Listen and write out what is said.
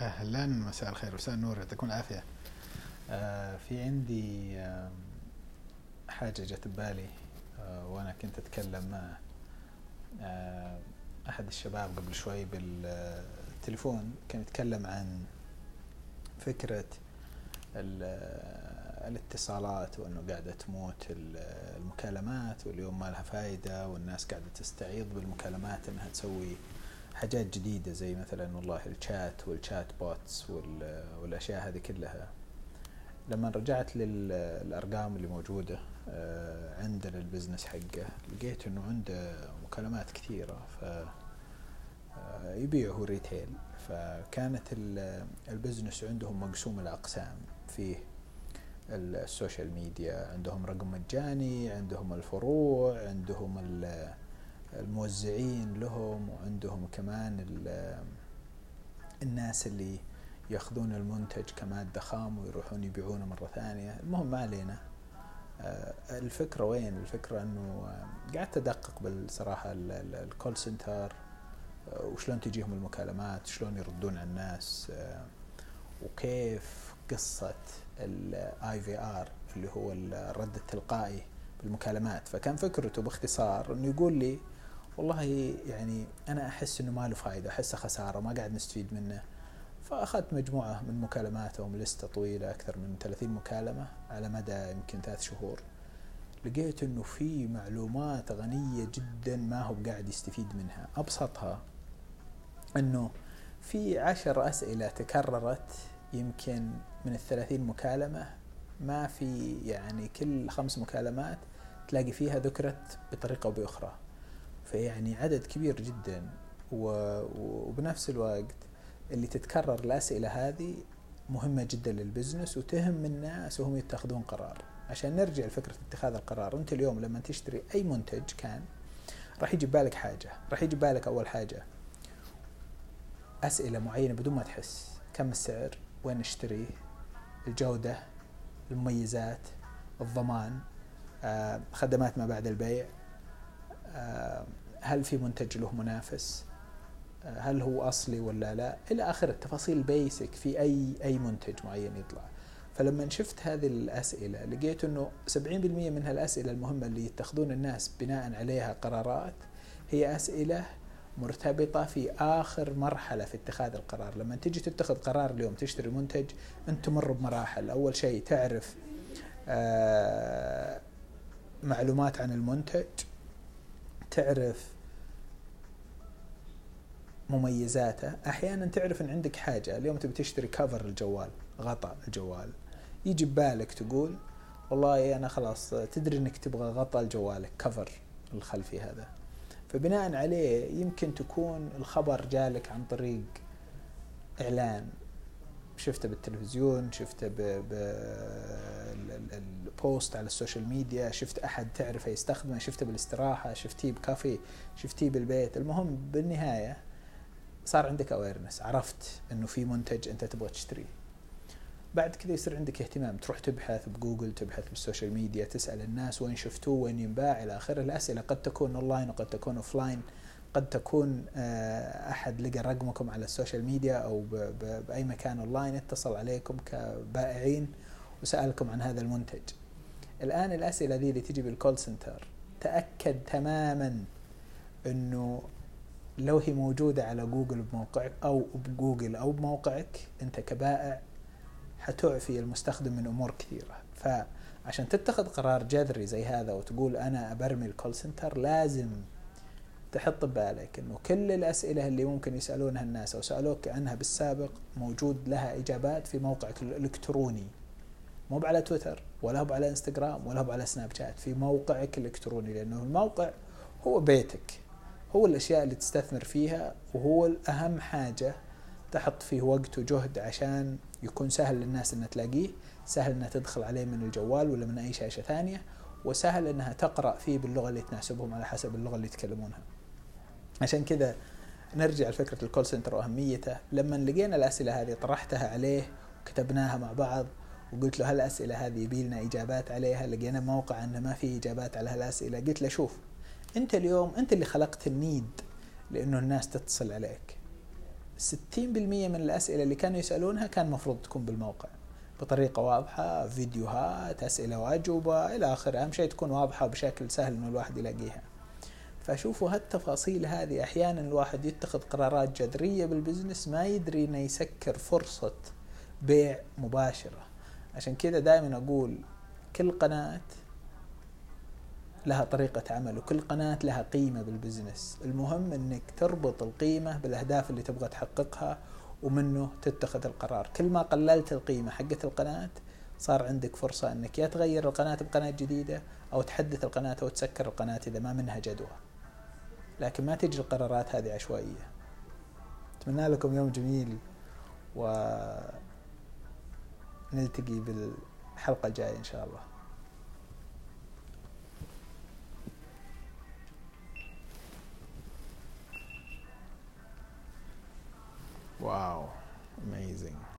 أهلا مساء الخير مساء النور يعطيكم العافية. آه في عندي آه حاجة جت ببالي آه وأنا كنت أتكلم مع آه أحد الشباب قبل شوي بالتليفون كان يتكلم عن فكرة الاتصالات وأنه قاعدة تموت المكالمات واليوم ما لها فائده والناس قاعدة تستعيض بالمكالمات إنها تسوي حاجات جديدة زي مثلا والله ال chat وال chatbots والأشياء هذه كلها. لما رجعت للأرقام اللي موجودة آه، عندنا ال business حقه لقيت إنه عنده مكالمات كثيرة. ف آه، يبيع هو retail فكانت ال business عندهم مقسوم الأقسام. فيه ال social media عندهم رقم مجاني عندهم الفروع عندهم الموزعين لهم وعندهم كمان الناس اللي ياخذون المنتج كمادة خام ويروحون يبيعونه مرة ثانية. المهم ما علينا. آه، الفكرة وين؟ الفكرة إنه آه، قعدت أدقق بالصراحة ال call center آه، وشلون تجيهم المكالمات شلون يردون على الناس وكيف قصة ال IVR اللي هو الرد التلقائي بالمكالمات. فكان فكرته باختصار إنه يقول لي والله يعني أنا أحس إنه ما له فائده أحسه خسارة وما قاعد نستفيد منه. فأخذت مجموعة من مكالماتهم لسته طويلة أكثر من 30 مكالمة على مدى يمكن ثلاث شهور. لقيت إنه في معلومات غنية جدا ما هو قاعد يستفيد منها. أبسطها إنه في عشر أسئلة تكررت يمكن من الثلاثين مكالمة. ما في يعني كل خمس مكالمات تلاقي فيها ذكرت بطريقة أو بأخرى. فيعني عدد كبير جدا. وبنفس الوقت اللي تتكرر الأسئلة هذه مهمة جدا للبزنس وتهم الناس وهم يتخذون قرار. عشان نرجع لفكرة اتخاذ القرار أنت اليوم لما تشتري أي منتج كان راح يجي بالك حاجة. راح يجي بالك أول حاجة أسئلة معينة بدون ما تحس. كم السعر؟ وين نشتريه؟ الجودة المميزات الضمان آه، خدمات ما بعد البيع آه، هل في منتج له منافس؟ آه، هل هو أصلي ولا لا؟ إلى آخر التفاصيل البيسك في أي أي منتج معين يطلع. فلما شفت هذه الأسئلة لقيت إنه 70% من هالاسئله المهمة اللي يتخذون الناس بناء عليها قرارات هي أسئلة مرتبطة في آخر مرحلة في اتخاذ القرار. لما تجي تتخذ قرار اليوم تشتري منتج أنت تمر بمراحل. أول شيء تعرف آه معلومات عن المنتج تعرف مميزاته. أحيانا تعرف إن عندك حاجة اليوم تبي تشتري كفر الجوال غطاء الجوال. يجي ببالك تقول والله أنا خلاص تدري إنك تبغى غطاء جوالك كفر الخلفي هذا. فبناء عليه يمكن تكون الخبر جالك عن طريق إعلان. شفته بالتلفزيون شفته بال post على ال social media شفت أحد تعرفه يستخدمه شفته بالاستراحة شفتيه بكافي شفتيه بالبيت. المهم بالنهاية صار عندك awareness عرفت إنه في منتج أنت تبغى تشتريه. بعد كذا يصير عندك اهتمام تروح تبحث بجوجل تبحث بال social media تسأل الناس وين شفتوه وين ينباع إلى آخره. الأسئلة قد تكون اونلاين وقد تكون offline قد تكون آه، أحد لقى رقمكم على ال social media أو بأي مكان أونلاين اتصل عليكم كبائعين وسألكم عن هذا المنتج. الآن الأسئلة ذي اللي تجي بال call center تأكد تماما إنه لو هي موجودة على جوجل بموقعك أو بجوجل أو بموقعك أنت كبائع حتعفي المستخدم من أمور كثيرة فعشان تتخذ قرار جذري زي هذا وتقول أنا أبرمي ال call center لازم تحط ببالك إنه كل الأسئلة اللي ممكن يسألونها الناس أو سألوك عنها بالسابق موجود لها إجابات في موقعك الالكتروني مو على تويتر ولا هو على إنستغرام ولا هو على سناب شات في موقعك الالكتروني لأنه الموقع هو بيتك. هو الأشياء اللي تستثمر فيها وهو الأهم حاجة تحط فيه وقت وجهد عشان يكون سهل للناس إنها تلاقيه سهل إنها تدخل عليه من الجوال ولا من أي شاشة ثانية وسهل إنها تقرأ فيه باللغة اللي تناسبهم على حسب اللغة اللي يتكلمونها. عشان كذا نرجع لفكرة الكول سنتر وأهميته لما لقينا الأسئلة هذه طرحتها عليه وكتبناها مع بعض وقلت له هالأسئلة هذه يبي لنا إجابات عليها. لقينا موقع أنه ما في إجابات على هالأسئلة. قلت له شوف أنت اليوم أنت اللي خلقت النيد لأنه الناس تتصل عليك. 60% من الأسئلة اللي كانوا يسألونها كان المفروض تكون بالموقع. بطريقة واضحة فيديوهات أسئلة واجوبة إلى آخره. أهم شيء تكون واضحة وبشكل سهل إنه الواحد يلاقيها. فشوفوا هالتفاصيل هذه أحيانا الواحد يتخذ قرارات جذرية بال business ما يدري إنه يسكر فرصة بيع مباشرة. عشان كذا دائما أقول كل قناة لها طريقة عمل وكل قناة لها قيمة بال business. المهم إنك تربط القيمة بالأهداف اللي تبغى تحققها ومنه تتخذ القرار. كل ما قللت القيمة حقت القناة صار عندك فرصة إنك يا تغير القناة بقناة جديدة أو تحدث القناة أو تسكر القناة إذا ما منها جدوى. لكن ما تجي القرارات هذه عشوائية. أتمنى لكم يوم جميل و نلتقي بالحلقة الجاية إن شاء الله. Wow, amazing.